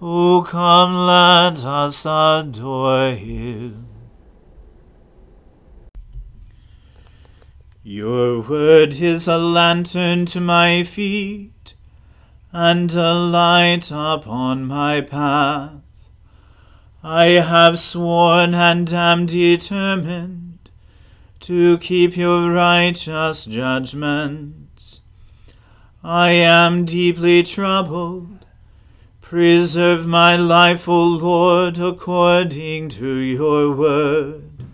O come, let us adore him. Your word is a lantern to my feet, and a light upon my path. I have sworn and am determined to keep your righteous judgments. I am deeply troubled. Preserve my life, O Lord, according to your word.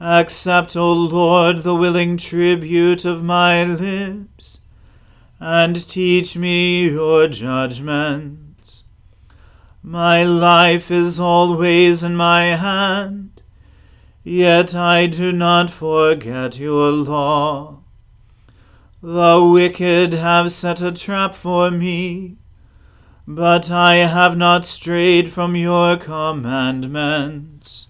Accept, O Lord, the willing tribute of my lips, and teach me your judgments. My life is always in my hand Yet I do not forget your law. The wicked have set a trap for me, but I have not strayed from your commandments.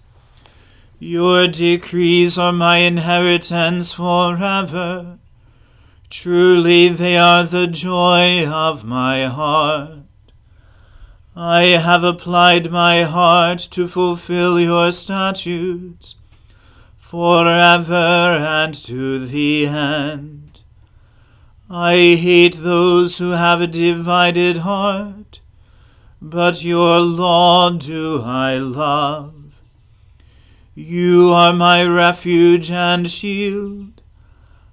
Your decrees are my inheritance forever. Truly they are the joy of my heart. I have applied my heart to fulfill your statutes forever and to the end. I hate those who have a divided heart, but your law do I love. You are my refuge and shield.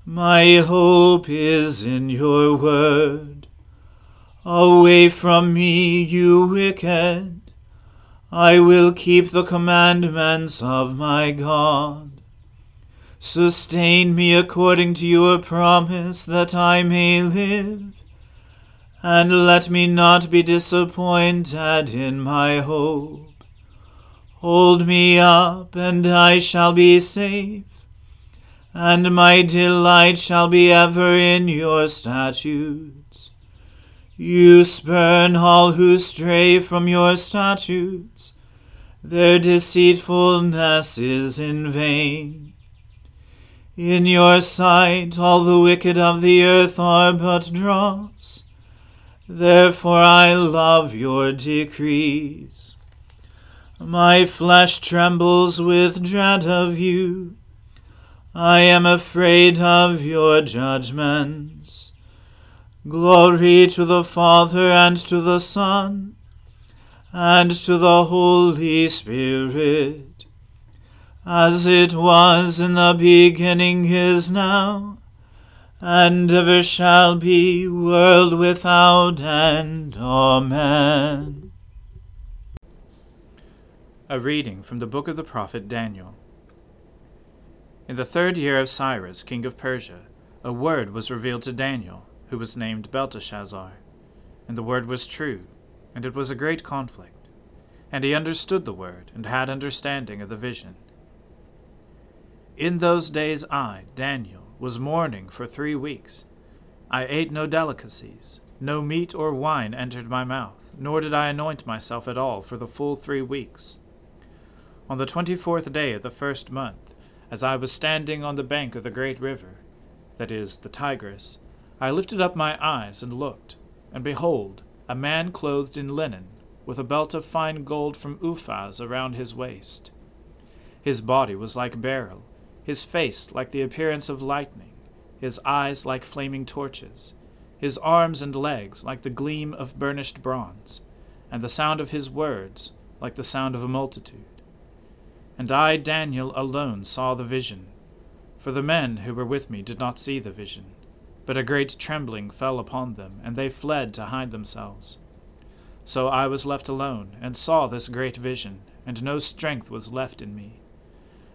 My hope is in your word. Away from me, you wicked. I will keep the commandments of my God. Sustain me according to your promise, that I may live. And let me not be disappointed in my hope. Hold me up, and I shall be safe. and my delight shall be ever in your statutes. You spurn all who stray from your statutes. Their deceitfulness is in vain. In your sight all the wicked of the earth are but dross. Therefore I love your decrees. My flesh trembles with dread of you. I am afraid of your judgments. Glory to the Father and to the Son and to the Holy Spirit, as it was in the beginning is now, and ever shall be, world without end. Amen. A reading from the book of the prophet Daniel. In the third year of Cyrus, king of Persia, a word was revealed to Daniel, who was named Belteshazzar. And the word was true, and it was a great conflict. And he understood the word, and had understanding of the vision. In those days I, Daniel, was mourning for three weeks. I ate no delicacies, no meat or wine entered my mouth, nor did I anoint myself at all for the full three weeks. On the twenty fourth day of the first month, as I was standing on the bank of the great river, that is, the Tigris, I lifted up my eyes and looked, and behold, a man clothed in linen, with a belt of fine gold from Uphaz around his waist. His body was like beryl, his face like the appearance of lightning, his eyes like flaming torches, his arms and legs like the gleam of burnished bronze, and the sound of his words like the sound of a multitude. And I, Daniel, alone saw the vision. For the men who were with me did not see the vision. But a great trembling fell upon them, and they fled to hide themselves. So I was left alone, and saw this great vision, and no strength was left in me.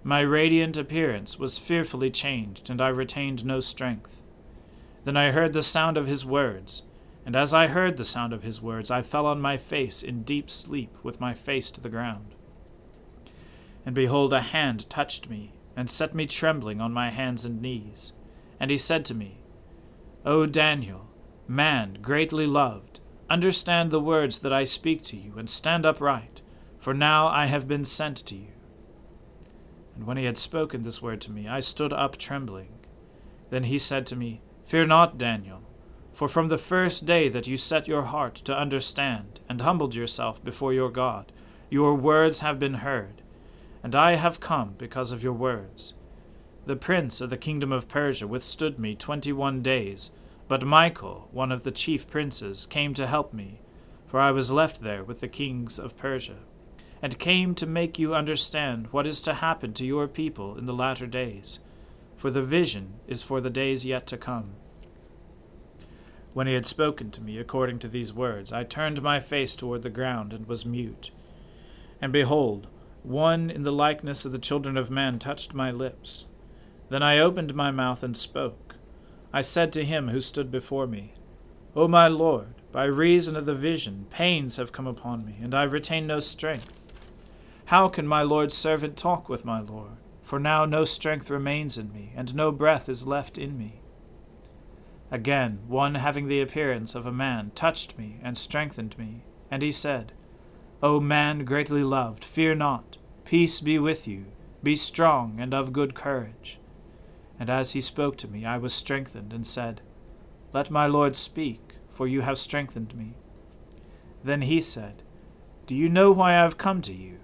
My radiant appearance was fearfully changed, and I retained no strength. Then I heard the sound of his words, and as I heard the sound of his words, I fell on my face in deep sleep, with my face to the ground. And behold, a hand touched me, and set me trembling on my hands and knees. And he said to me, O Daniel, man greatly loved, understand the words that I speak to you, and stand upright, for now I have been sent to you. And when he had spoken this word to me, I stood up trembling. Then he said to me, Fear not, Daniel, for from the first day that you set your heart to understand, and humbled yourself before your God, your words have been heard and I have come because of your words. The prince of the kingdom of Persia withstood me twenty one days, but Michael, one of the chief princes, came to help me, for I was left there with the kings of Persia, and came to make you understand what is to happen to your people in the latter days, for the vision is for the days yet to come. When he had spoken to me according to these words, I turned my face toward the ground and was mute. And behold, one in the likeness of the children of men touched my lips. Then I opened my mouth and spoke. I said to him who stood before me, O my Lord, by reason of the vision, pains have come upon me, and I retain no strength. How can my Lord's servant talk with my Lord? For now no strength remains in me, and no breath is left in me. Again, one having the appearance of a man touched me and strengthened me, and he said, O man greatly loved, fear not. Peace be with you. Be strong and of good courage. And as he spoke to me, I was strengthened, and said, Let my Lord speak, for you have strengthened me. Then he said, Do you know why I have come to you?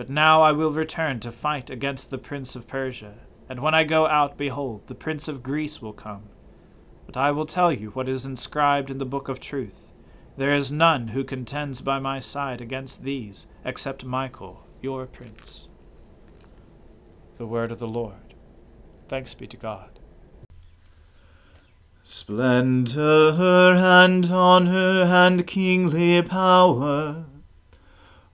But now I will return to fight against the prince of Persia. And when I go out, behold, the prince of Greece will come. But I will tell you what is inscribed in the book of truth. There is none who contends by my side against these, except Michael, your prince. The word of the Lord. Thanks be to God. Splendor and honor and kingly power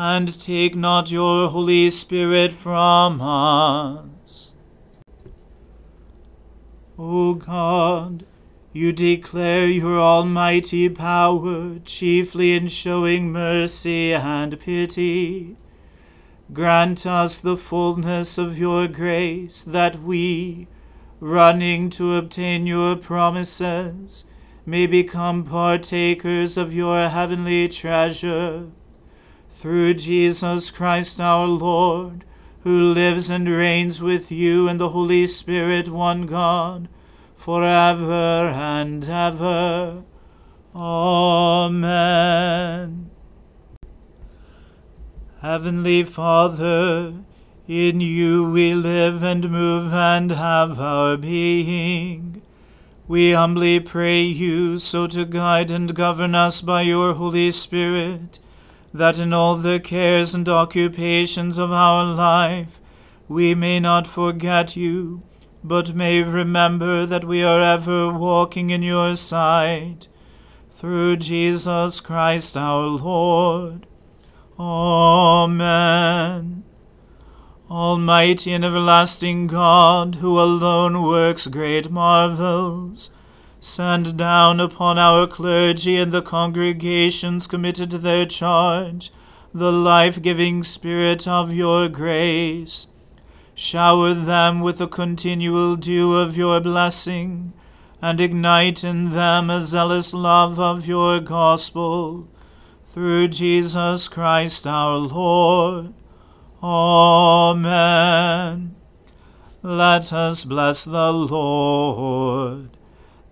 and take not your Holy Spirit from us. O God, you declare your almighty power, chiefly in showing mercy and pity. Grant us the fullness of your grace, that we, running to obtain your promises, may become partakers of your heavenly treasure. Through Jesus Christ our Lord, who lives and reigns with you and the Holy Spirit, one God, forever and ever. Amen. Heavenly Father, in you we live and move and have our being. We humbly pray you so to guide and govern us by your Holy Spirit, that in all the cares and occupations of our life we may not forget you but may remember that we are ever walking in your sight. Through Jesus Christ our Lord. Amen. Almighty and everlasting God, who alone works great marvels, send down upon our clergy and the congregations committed to their charge the life giving Spirit of your grace Shower them with the continual dew of your blessing, and ignite in them a zealous love of your gospel. Through Jesus Christ our Lord. Amen. Let us bless the Lord.